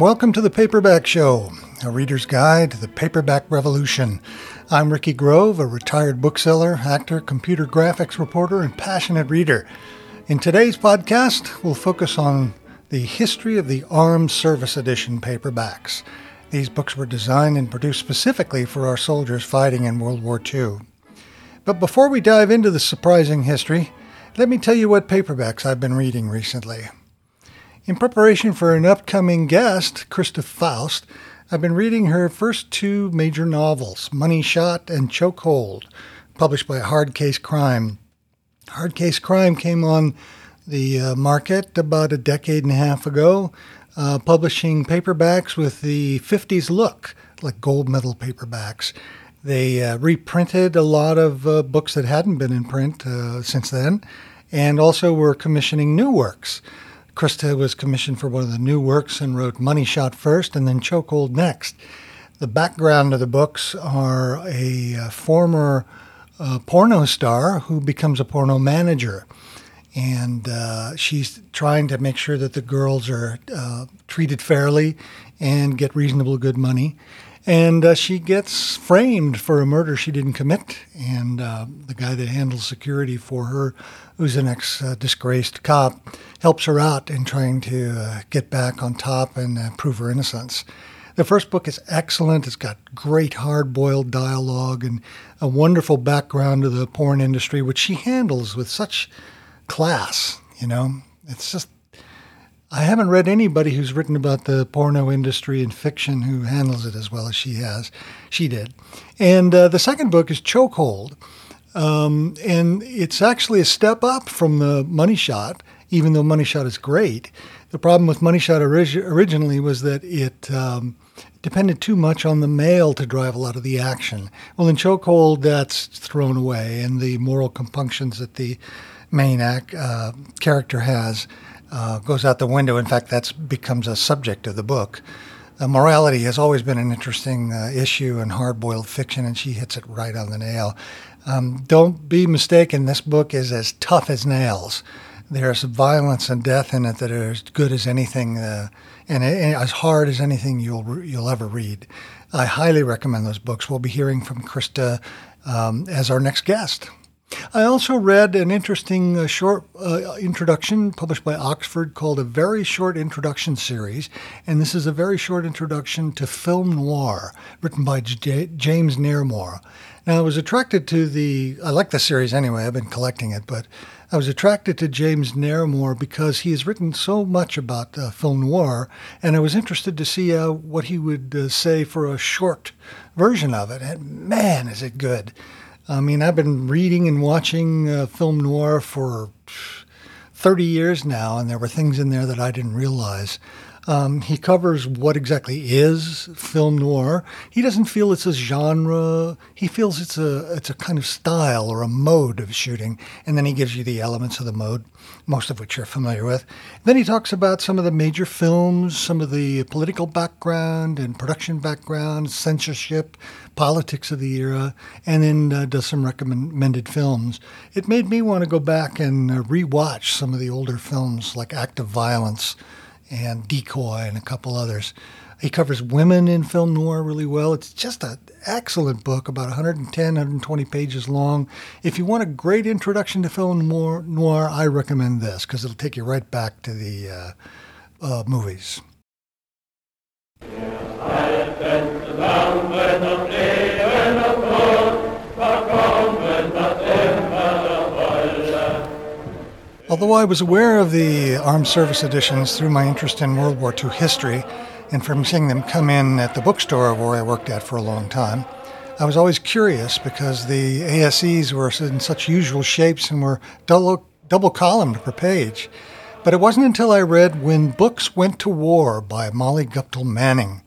welcome to the Paperback Show, a reader's guide to the paperback revolution. I'm Ricky Grove, a retired bookseller, actor, computer graphics reporter, and passionate reader. In today's podcast, we'll focus on the history of the Armed Service Edition paperbacks. These books were designed and produced specifically for our soldiers fighting in World War II. But before we dive into the surprising history, let me tell you what paperbacks I've been reading recently. In preparation for an upcoming guest, Christa Faust, I've been reading her first two major novels, Money Shot and Chokehold, published by Hard Case Crime. Hard Case Crime came on the uh, market about a decade and a half ago uh, publishing paperbacks with the 50s look, like gold medal paperbacks. They uh, reprinted a lot of uh, books that hadn't been in print uh, since then, and also were commissioning new works. Christa was commissioned for one of the new works and wrote Money Shot first and then Chokehold next. The background of the books are a, uh, former uh, porno star who becomes a porno manager and uh, she's trying to make sure that the girls are uh, treated fairly and get reasonable good money. And uh, she gets framed for a murder she didn't commit. And the guy that handles security for her, who's an ex disgraced cop, helps her out in trying to uh, get back on top and uh, prove her innocence. The first book is excellent. It's got great hard boiled dialogue and a wonderful background to the porn industry, which she handles with such class. You know, it's just I haven't read anybody who's written about the porno industry in fiction who handles it as well as she has. She did. And uh, the second book is Chokehold. Um, and it's actually a step up from the Money Shot, even though Money Shot is great. The problem with Money Shot orig- originally was that it um, depended too much on the male to drive a lot of the action. Well, in Chokehold, that's thrown away, and the moral compunctions that the main act, uh, character has uh, goes out the window. In fact, that becomes a subject of the book. Uh, morality has always been an interesting uh, issue in hard-boiled fiction, and she hits it right on the nail. Um, don't be mistaken; this book is as tough as nails. There's violence and death in it that are as good as anything, uh, and, and, as hard as anything you'll you'll ever read. I highly recommend those books. We'll be hearing from Christa um, as our next guest. I also read an interesting uh, short uh, introduction published by Oxford called A Very Short Introduction Series. And this is a very short introduction to film noir written by J- James Naremore. Now, I was attracted to the, I like the series anyway, I've been collecting it, but I was attracted to James Naremore because he has written so much about uh, film noir, and I was interested to see uh, what he would uh, say for a short version of it. And man, is it good! I mean, I've been reading and watching uh, film noir for 30 years now, and there were things in there that I didn't realize. Um, he covers what exactly is film noir. He doesn't feel it's a genre. He feels it's a it's a kind of style or a mode of shooting, and then he gives you the elements of the mode, most of which you're familiar with. Then he talks about some of the major films, some of the political background and production background, censorship, politics of the era, and then uh, does some recommended films. It made me want to go back and uh, rewatch some of the older films like Act of Violence and Decoy and a couple others. He covers women in film noir really well. It's just an excellent book, about 110, 120 pages long. If you want a great introduction to film noir, I recommend this because it'll take you right back to the uh, uh, movies. Although I was aware of the armed service editions through my interest in World War II history and from seeing them come in at the bookstore where I worked at for a long time, I was always curious because the ASEs were in such usual shapes and were double, double columned per page. But it wasn't until I read When Books Went to War by Molly Guptill Manning,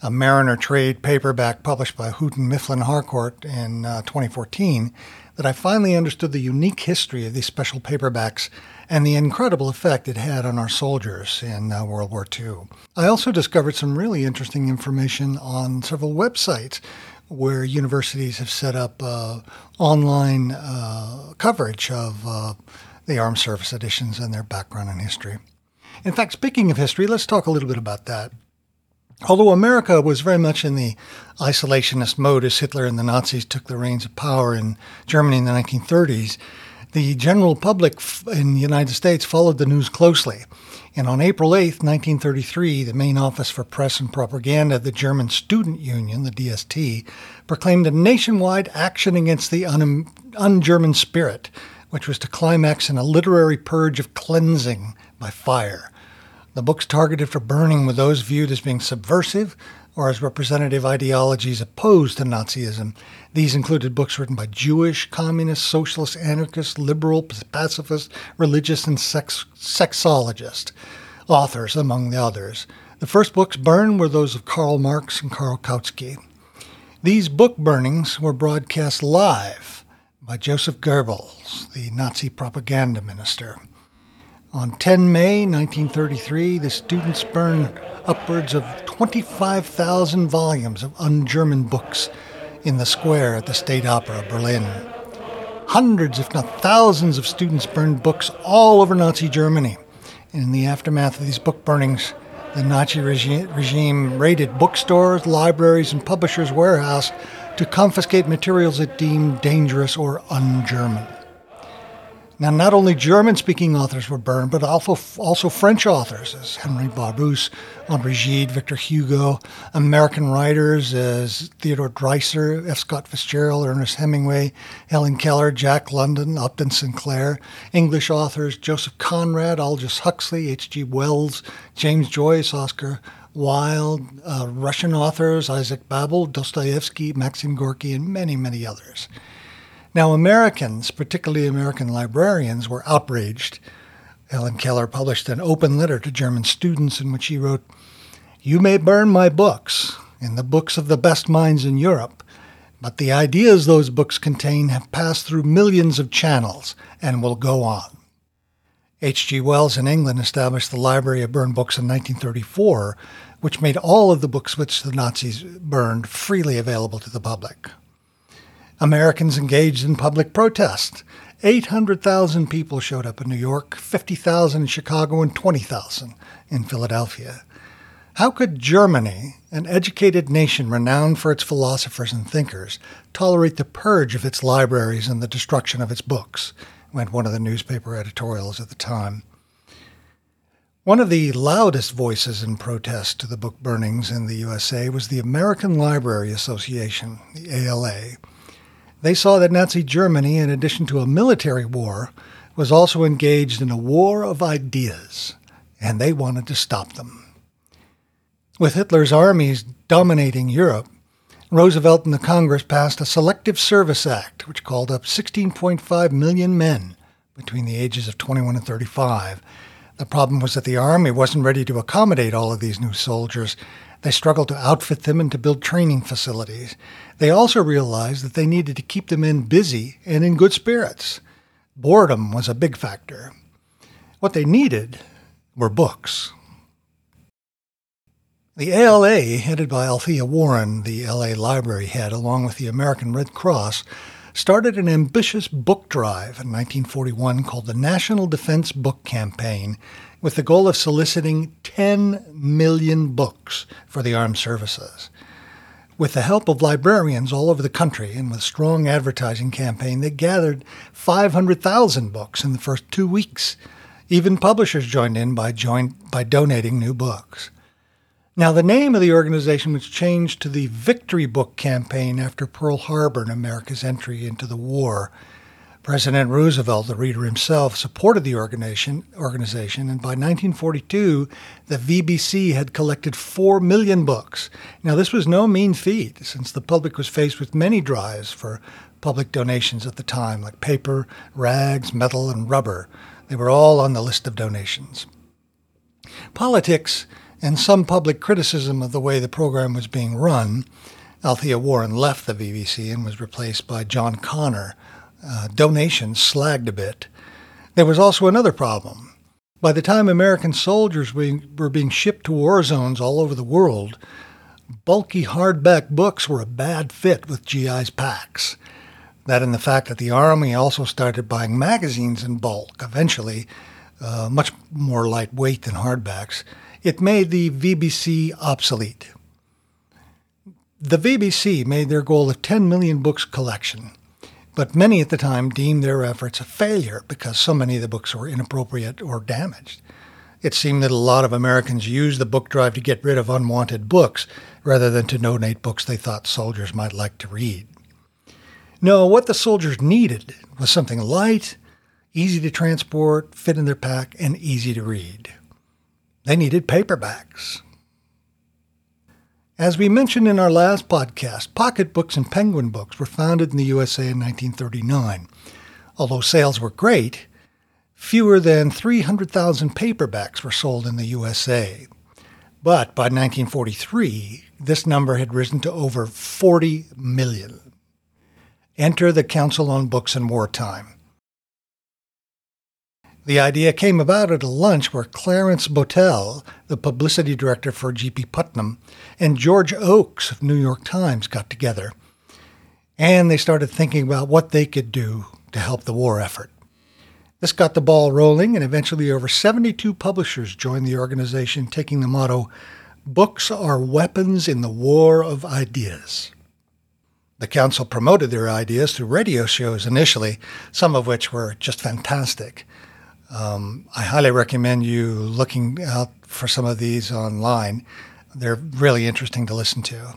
a Mariner trade paperback published by Houghton Mifflin Harcourt in uh, 2014, that I finally understood the unique history of these special paperbacks and the incredible effect it had on our soldiers in uh, World War II. I also discovered some really interesting information on several websites where universities have set up uh, online uh, coverage of uh, the armed service editions and their background and history. In fact, speaking of history, let's talk a little bit about that. Although America was very much in the isolationist mode as Hitler and the Nazis took the reins of power in Germany in the 1930s, the general public in the United States followed the news closely. And on April 8, 1933, the main office for press and propaganda of the German Student Union, the DST, proclaimed a nationwide action against the un German spirit, which was to climax in a literary purge of cleansing by fire. The books targeted for burning were those viewed as being subversive or as representative ideologies opposed to Nazism. These included books written by Jewish, communist, socialist, anarchist, liberal, pacifist, religious, and sex- sexologist authors, among the others. The first books burned were those of Karl Marx and Karl Kautsky. These book burnings were broadcast live by Joseph Goebbels, the Nazi propaganda minister. On 10 May 1933, the students burned upwards of 25,000 volumes of un German books in the square at the State Opera, Berlin. Hundreds, if not thousands, of students burned books all over Nazi Germany. In the aftermath of these book burnings, the Nazi regi- regime raided bookstores, libraries, and publishers' warehouse to confiscate materials it deemed dangerous or un German. Now, not only German speaking authors were burned, but also, French authors, as Henry Barbusse, Henri Gide, Victor Hugo, American writers as Theodore Dreiser, F. Scott Fitzgerald, Ernest Hemingway, Helen Keller, Jack London, Upton Sinclair, English authors Joseph Conrad, Aldous Huxley, H.G. Wells, James Joyce, Oscar Wilde, uh, Russian authors Isaac Babel, Dostoevsky, Maxim Gorky, and many, many others. Now, Americans, particularly American librarians, were outraged. Helen Keller published an open letter to German students in which he wrote, You may burn my books and the books of the best minds in Europe, but the ideas those books contain have passed through millions of channels and will go on. H.G. Wells in England established the Library of Burned Books in 1934, which made all of the books which the Nazis burned freely available to the public. Americans engaged in public protest. 800,000 people showed up in New York, 50,000 in Chicago, and 20,000 in Philadelphia. How could Germany, an educated nation renowned for its philosophers and thinkers, tolerate the purge of its libraries and the destruction of its books? went one of the newspaper editorials at the time. One of the loudest voices in protest to the book burnings in the USA was the American Library Association, the ALA. They saw that Nazi Germany, in addition to a military war, was also engaged in a war of ideas, and they wanted to stop them. With Hitler's armies dominating Europe, Roosevelt and the Congress passed a Selective Service Act, which called up 16.5 million men between the ages of 21 and 35. The problem was that the Army wasn't ready to accommodate all of these new soldiers, they struggled to outfit them and to build training facilities. They also realized that they needed to keep the men busy and in good spirits. Boredom was a big factor. What they needed were books. The ALA, headed by Althea Warren, the LA library head, along with the American Red Cross, started an ambitious book drive in 1941 called the National Defense Book Campaign with the goal of soliciting 10 million books for the armed services. With the help of librarians all over the country and with a strong advertising campaign, they gathered 500,000 books in the first two weeks. Even publishers joined in by, by donating new books. Now, the name of the organization was changed to the Victory Book Campaign after Pearl Harbor and America's entry into the war President Roosevelt, the reader himself, supported the organization, organization, and by 1942, the VBC had collected 4 million books. Now, this was no mean feat, since the public was faced with many drives for public donations at the time, like paper, rags, metal, and rubber. They were all on the list of donations. Politics and some public criticism of the way the program was being run. Althea Warren left the VBC and was replaced by John Connor, uh, donations slagged a bit. There was also another problem. By the time American soldiers were being shipped to war zones all over the world, bulky hardback books were a bad fit with GI's packs. That and the fact that the Army also started buying magazines in bulk, eventually, uh, much more lightweight than hardbacks, it made the VBC obsolete. The VBC made their goal of 10 million books collection, but many at the time deemed their efforts a failure because so many of the books were inappropriate or damaged. It seemed that a lot of Americans used the book drive to get rid of unwanted books rather than to donate books they thought soldiers might like to read. No, what the soldiers needed was something light, easy to transport, fit in their pack, and easy to read. They needed paperbacks. As we mentioned in our last podcast, Pocket Books and penguin books were founded in the USA in 1939. Although sales were great, fewer than 300,000 paperbacks were sold in the USA. But by 1943, this number had risen to over 40 million. Enter the Council on Books in Wartime. The idea came about at a lunch where Clarence Boutell, the publicity director for G.P. Putnam, and George Oakes of New York Times got together. And they started thinking about what they could do to help the war effort. This got the ball rolling, and eventually over 72 publishers joined the organization, taking the motto Books are weapons in the war of ideas. The council promoted their ideas through radio shows initially, some of which were just fantastic. Um, I highly recommend you looking out for some of these online. They're really interesting to listen to.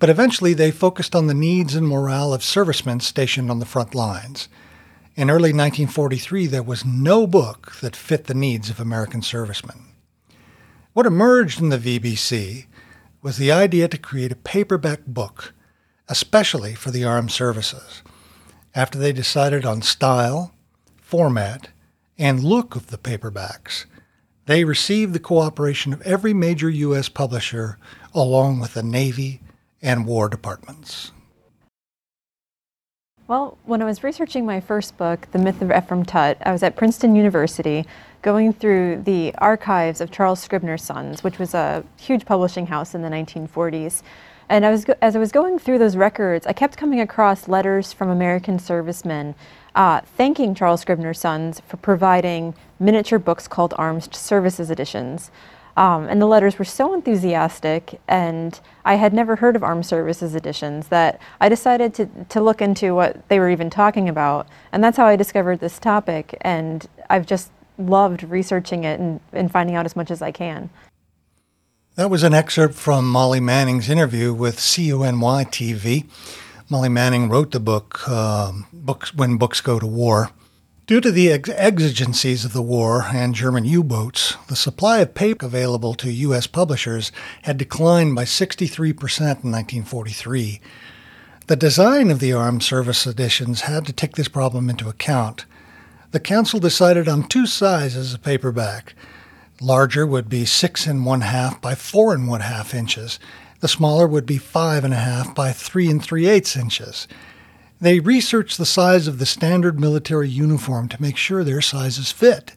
But eventually, they focused on the needs and morale of servicemen stationed on the front lines. In early 1943, there was no book that fit the needs of American servicemen. What emerged in the VBC was the idea to create a paperback book, especially for the armed services. After they decided on style, format, and look of the paperbacks. They received the cooperation of every major U.S. publisher, along with the Navy and War departments. Well, when I was researching my first book, The Myth of Ephraim Tutt, I was at Princeton University going through the archives of Charles Scribner's Sons, which was a huge publishing house in the 1940s. And I was, as I was going through those records, I kept coming across letters from American servicemen uh, thanking Charles Scribner's Sons for providing miniature books called Armed Services Editions. Um, and the letters were so enthusiastic, and I had never heard of Armed Services Editions that I decided to, to look into what they were even talking about. And that's how I discovered this topic, and I've just loved researching it and, and finding out as much as I can. That was an excerpt from Molly Manning's interview with CUNY TV. Molly Manning wrote the book, uh, books When Books Go to War. Due to the ex- exigencies of the war and German U boats, the supply of paper available to U.S. publishers had declined by 63% in 1943. The design of the armed service editions had to take this problem into account. The Council decided on two sizes of paperback. Larger would be six and one half by four and one half inches, the smaller would be five and a half by three and three eighths inches. They researched the size of the standard military uniform to make sure their sizes fit.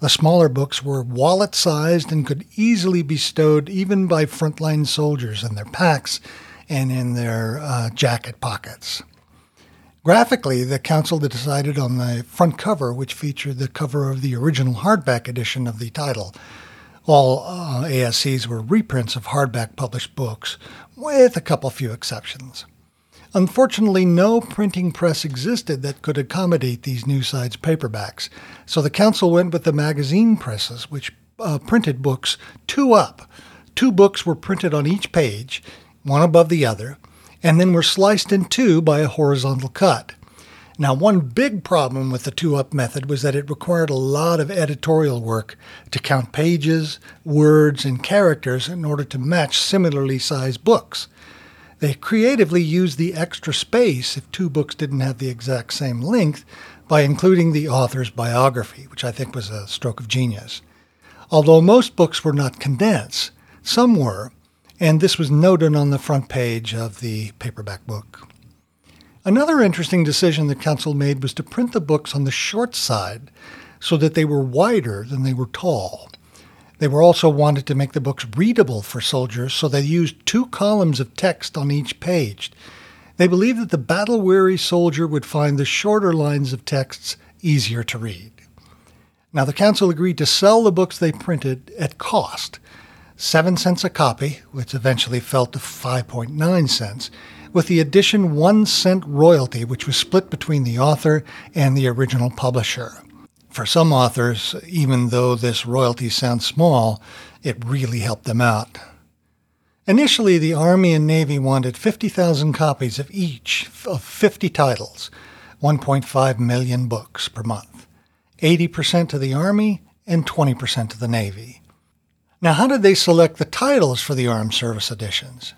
The smaller books were wallet sized and could easily be stowed even by frontline soldiers in their packs and in their uh, jacket pockets. Graphically, the council decided on the front cover, which featured the cover of the original hardback edition of the title, all uh, ASEs were reprints of hardback published books, with a couple few exceptions. Unfortunately, no printing press existed that could accommodate these new size paperbacks, so the council went with the magazine presses, which uh, printed books two up. Two books were printed on each page, one above the other, and then were sliced in two by a horizontal cut. Now, one big problem with the two up method was that it required a lot of editorial work to count pages, words, and characters in order to match similarly sized books. They creatively used the extra space if two books didn't have the exact same length by including the author's biography, which I think was a stroke of genius. Although most books were not condensed, some were, and this was noted on the front page of the paperback book. Another interesting decision the council made was to print the books on the short side so that they were wider than they were tall. They were also wanted to make the books readable for soldiers, so they used two columns of text on each page. They believed that the battle weary soldier would find the shorter lines of texts easier to read. Now, the council agreed to sell the books they printed at cost. 7 cents a copy, which eventually fell to 5.9 cents, with the addition 1 cent royalty, which was split between the author and the original publisher. For some authors, even though this royalty sounds small, it really helped them out. Initially, the Army and Navy wanted 50,000 copies of each of 50 titles, 1.5 million books per month, 80% to the Army and 20% to the Navy. Now, how did they select the titles for the Armed Service editions?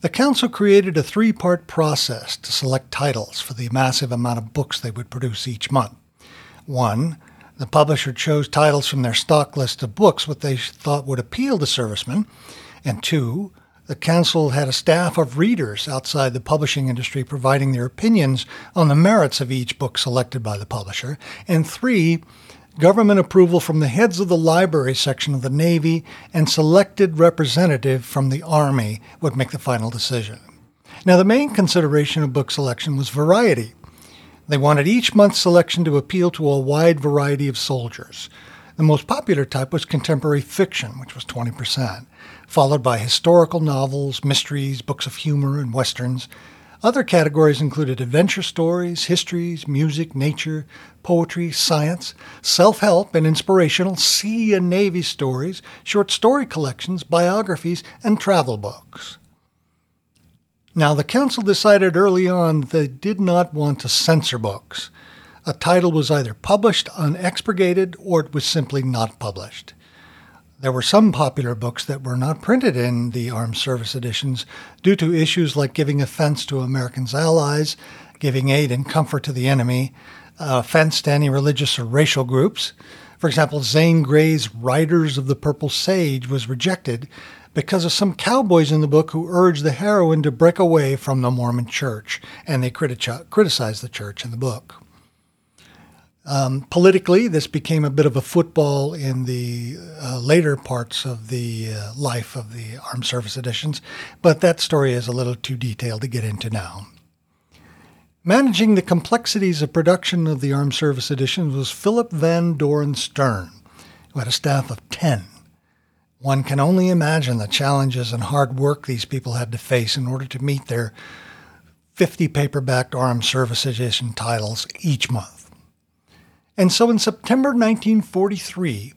The Council created a three part process to select titles for the massive amount of books they would produce each month. One, the publisher chose titles from their stock list of books what they thought would appeal to servicemen and two, the Council had a staff of readers outside the publishing industry providing their opinions on the merits of each book selected by the publisher. And three, government approval from the heads of the library section of the Navy and selected representative from the Army would make the final decision. Now, the main consideration of book selection was variety. They wanted each month's selection to appeal to a wide variety of soldiers. The most popular type was contemporary fiction, which was 20% followed by historical novels, mysteries, books of humor, and westerns. Other categories included adventure stories, histories, music, nature, poetry, science, self help and inspirational sea and navy stories, short story collections, biographies, and travel books. Now, the Council decided early on they did not want to censor books. A title was either published unexpurgated or it was simply not published. There were some popular books that were not printed in the armed service editions due to issues like giving offense to Americans' allies, giving aid and comfort to the enemy, uh, offense to any religious or racial groups. For example, Zane Grey's Riders of the Purple Sage was rejected because of some cowboys in the book who urged the heroine to break away from the Mormon church, and they criti- criticized the church in the book. Um, politically, this became a bit of a football in the uh, later parts of the uh, life of the Armed Service Editions, but that story is a little too detailed to get into now. Managing the complexities of production of the Armed Service Editions was Philip Van Doren Stern, who had a staff of 10. One can only imagine the challenges and hard work these people had to face in order to meet their 50 paperback Armed Service Edition titles each month. And so in September 1943,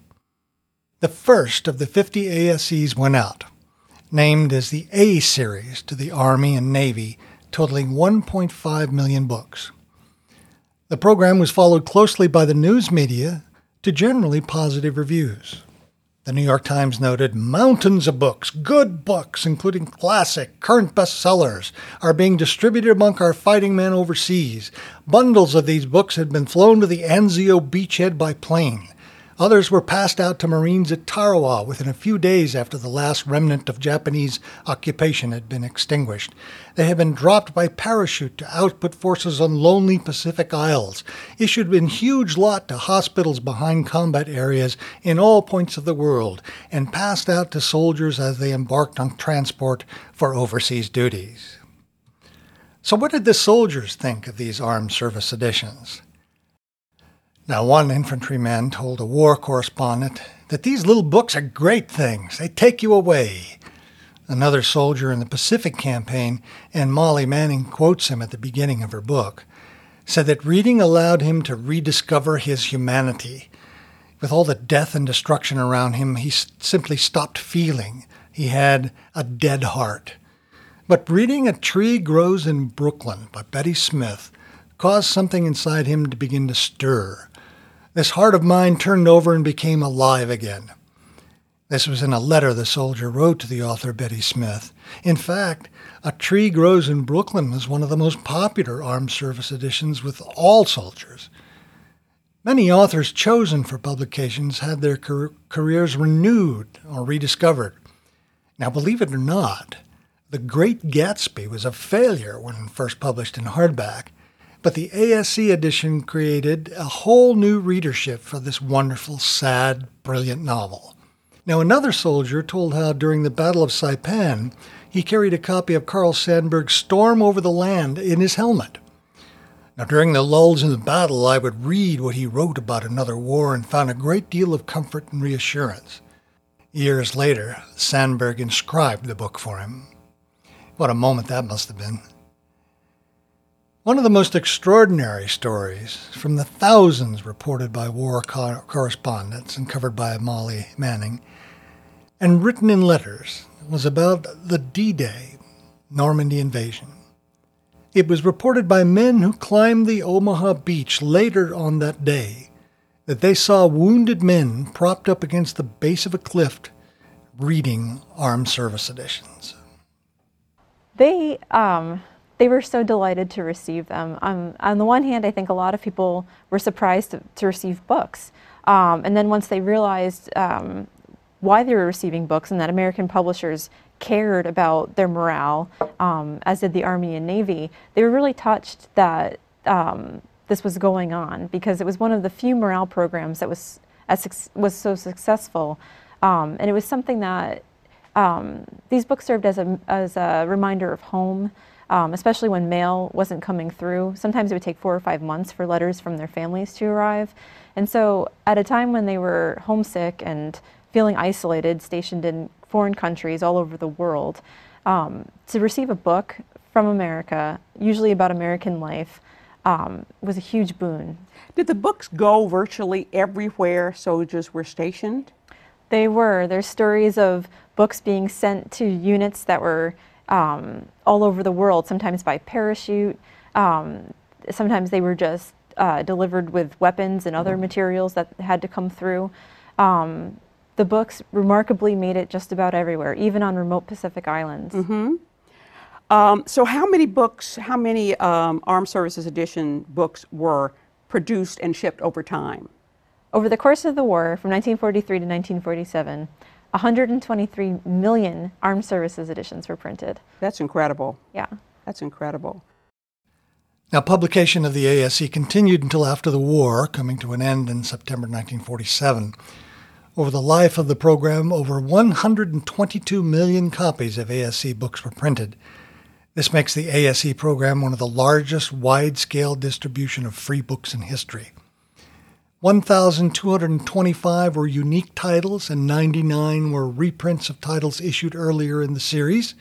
the first of the 50 ASEs went out, named as the A Series to the Army and Navy, totaling 1.5 million books. The program was followed closely by the news media to generally positive reviews. The New York Times noted mountains of books, good books, including classic, current bestsellers, are being distributed among our fighting men overseas. Bundles of these books had been flown to the Anzio beachhead by plane. Others were passed out to Marines at Tarawa within a few days after the last remnant of Japanese occupation had been extinguished. They had been dropped by parachute to output forces on lonely Pacific Isles, issued in huge lot to hospitals behind combat areas in all points of the world, and passed out to soldiers as they embarked on transport for overseas duties. So, what did the soldiers think of these armed service editions? Now, one infantryman told a war correspondent that these little books are great things. They take you away. Another soldier in the Pacific campaign, and Molly Manning quotes him at the beginning of her book, said that reading allowed him to rediscover his humanity. With all the death and destruction around him, he simply stopped feeling. He had a dead heart. But reading A Tree Grows in Brooklyn by Betty Smith caused something inside him to begin to stir. This heart of mine turned over and became alive again. This was in a letter the soldier wrote to the author Betty Smith. In fact, A Tree Grows in Brooklyn was one of the most popular armed service editions with all soldiers. Many authors chosen for publications had their car- careers renewed or rediscovered. Now, believe it or not, The Great Gatsby was a failure when first published in hardback, but the ASE edition created a whole new readership for this wonderful, sad, brilliant novel. Now, another soldier told how during the Battle of Saipan, he carried a copy of Carl Sandburg's Storm Over the Land in his helmet. Now, during the lulls in the battle, I would read what he wrote about another war and found a great deal of comfort and reassurance. Years later, Sandburg inscribed the book for him. What a moment that must have been. One of the most extraordinary stories from the thousands reported by war co- correspondents and covered by Molly Manning and written in letters was about the D Day Normandy invasion. It was reported by men who climbed the Omaha beach later on that day that they saw wounded men propped up against the base of a cliff reading armed service editions. They um, they were so delighted to receive them. Um, on the one hand, I think a lot of people were surprised to, to receive books. Um, and then once they realized um, why they were receiving books and that American publishers cared about their morale, um, as did the Army and Navy, they were really touched that um, this was going on because it was one of the few morale programs that was, as, was so successful. Um, and it was something that these books served as a, as a reminder of home um, especially when mail wasn't coming through. Sometimes it would take four or five months for letters from their families to arrive. And so, at a time when they were homesick and feeling isolated, stationed in foreign countries all over the world, um, to receive a book from America, usually about American life, um, was a huge boon. Did the books go virtually everywhere soldiers were stationed? They were. There's stories of books being sent to units that were um, all over the world, sometimes by parachute. Um, sometimes they were just uh, delivered with weapons and other materials that had to come through. Um, the books remarkably made it just about everywhere, even on remote Pacific islands. Mm-hmm. Um, so, how many books, how many um, Armed Services Edition books were produced and shipped over time? Over the course of the war, from 1943 to 1947, 123 million armed services editions were printed. That's incredible. Yeah. That's incredible. Now, publication of the ASE continued until after the war, coming to an end in September 1947. Over the life of the program, over 122 million copies of ASE books were printed. This makes the ASE program one of the largest wide scale distribution of free books in history. 1,225 were unique titles, and 99 were reprints of titles issued earlier in the series.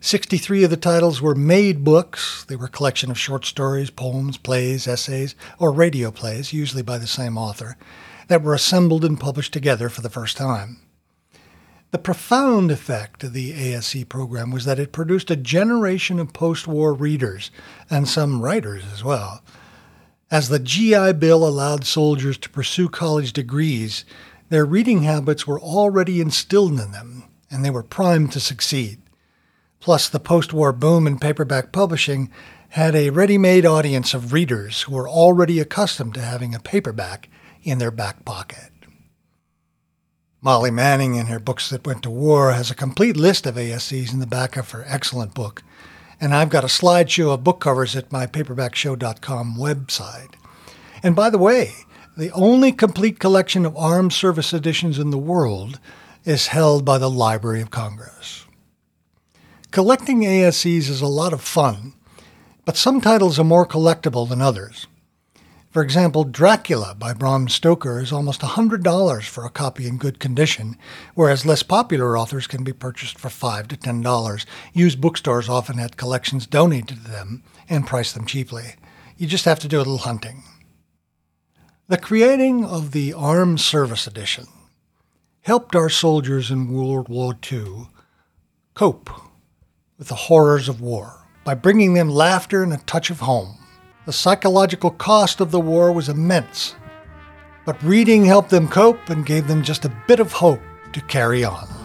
63 of the titles were made books. They were a collection of short stories, poems, plays, essays, or radio plays, usually by the same author, that were assembled and published together for the first time. The profound effect of the ASE program was that it produced a generation of post war readers, and some writers as well. As the GI Bill allowed soldiers to pursue college degrees, their reading habits were already instilled in them, and they were primed to succeed. Plus, the post war boom in paperback publishing had a ready made audience of readers who were already accustomed to having a paperback in their back pocket. Molly Manning, in her Books That Went to War, has a complete list of ASEs in the back of her excellent book and I've got a slideshow of book covers at my paperbackshow.com website. And by the way, the only complete collection of armed service editions in the world is held by the Library of Congress. Collecting ASEs is a lot of fun, but some titles are more collectible than others. For example, Dracula by Bram Stoker is almost $100 for a copy in good condition, whereas less popular authors can be purchased for 5 to $10. Used bookstores often had collections donated to them and price them cheaply. You just have to do a little hunting. The creating of the Armed Service Edition helped our soldiers in World War II cope with the horrors of war by bringing them laughter and a touch of home. The psychological cost of the war was immense, but reading helped them cope and gave them just a bit of hope to carry on.